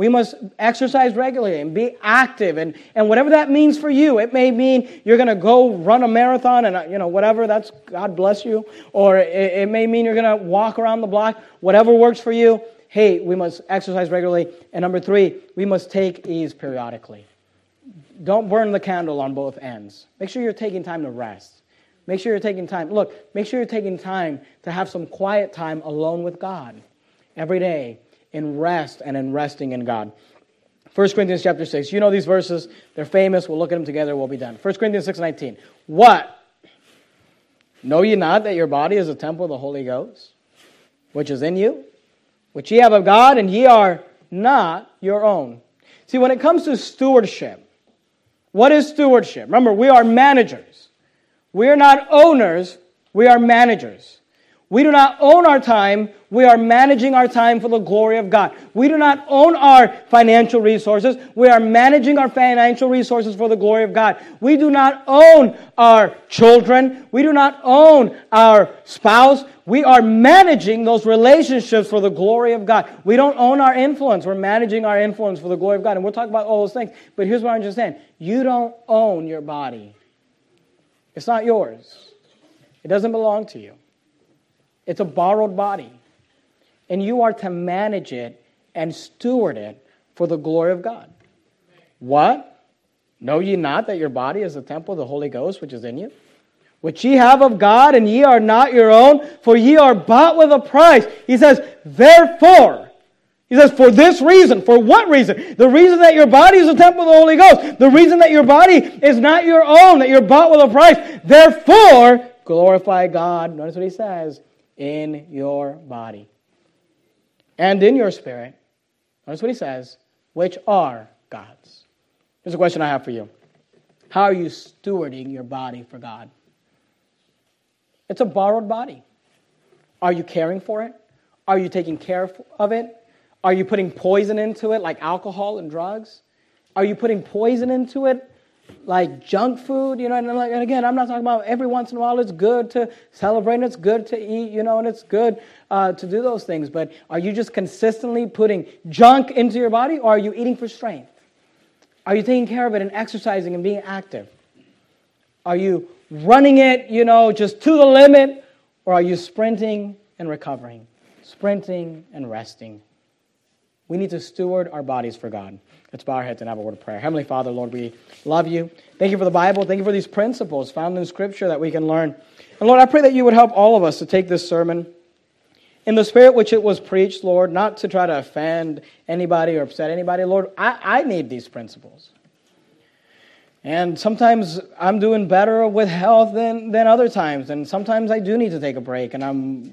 We must exercise regularly and be active, and, and whatever that means for you. It may mean you're going to go run a marathon, and uh, you know whatever. That's God bless you. Or it, it may mean you're going to walk around the block. Whatever works for you. Hey, we must exercise regularly. And number three, we must take ease periodically. Don't burn the candle on both ends. Make sure you're taking time to rest. Make sure you're taking time. Look, make sure you're taking time to have some quiet time alone with God every day in rest and in resting in God. 1 Corinthians chapter 6. You know these verses. They're famous. We'll look at them together. We'll be done. 1 Corinthians 6 19. What? Know ye not that your body is a temple of the Holy Ghost, which is in you, which ye have of God, and ye are not your own? See, when it comes to stewardship, what is stewardship? Remember, we are managers. We are not owners, we are managers. We do not own our time. We are managing our time for the glory of God. We do not own our financial resources. We are managing our financial resources for the glory of God. We do not own our children. We do not own our spouse. We are managing those relationships for the glory of God. We don't own our influence. We're managing our influence for the glory of God. And we'll talk about all those things. But here's what I'm just saying you don't own your body, it's not yours, it doesn't belong to you. It's a borrowed body. And you are to manage it and steward it for the glory of God. What? Know ye not that your body is the temple of the Holy Ghost which is in you? Which ye have of God, and ye are not your own, for ye are bought with a price. He says, therefore, he says, for this reason. For what reason? The reason that your body is a temple of the Holy Ghost. The reason that your body is not your own, that you're bought with a price. Therefore, glorify God. Notice what he says in your body and in your spirit. Notice what he says, which are God's. Here's a question I have for you How are you stewarding your body for God? It's a borrowed body. Are you caring for it? Are you taking care of it? Are you putting poison into it, like alcohol and drugs? Are you putting poison into it, like junk food, you know, and, like, and again, I'm not talking about every once in a while it's good to celebrate and it's good to eat, you know, and it's good uh, to do those things. But are you just consistently putting junk into your body or are you eating for strength? Are you taking care of it and exercising and being active? Are you running it, you know, just to the limit or are you sprinting and recovering, sprinting and resting? We need to steward our bodies for God. Let's bow our heads and have a word of prayer. Heavenly Father, Lord, we love you. Thank you for the Bible. Thank you for these principles found in Scripture that we can learn. And Lord, I pray that you would help all of us to take this sermon in the spirit which it was preached, Lord, not to try to offend anybody or upset anybody. Lord, I, I need these principles. And sometimes I'm doing better with health than, than other times. And sometimes I do need to take a break and I'm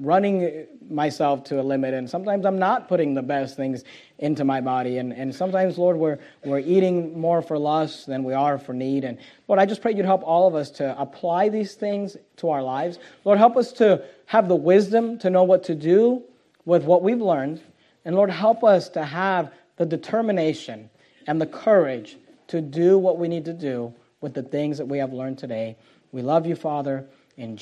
running myself to a limit. And sometimes I'm not putting the best things into my body. And, and sometimes, Lord, we're, we're eating more for lust than we are for need. And Lord, I just pray you'd help all of us to apply these things to our lives. Lord, help us to have the wisdom to know what to do with what we've learned. And Lord, help us to have the determination and the courage to do what we need to do with the things that we have learned today. We love you, Father. In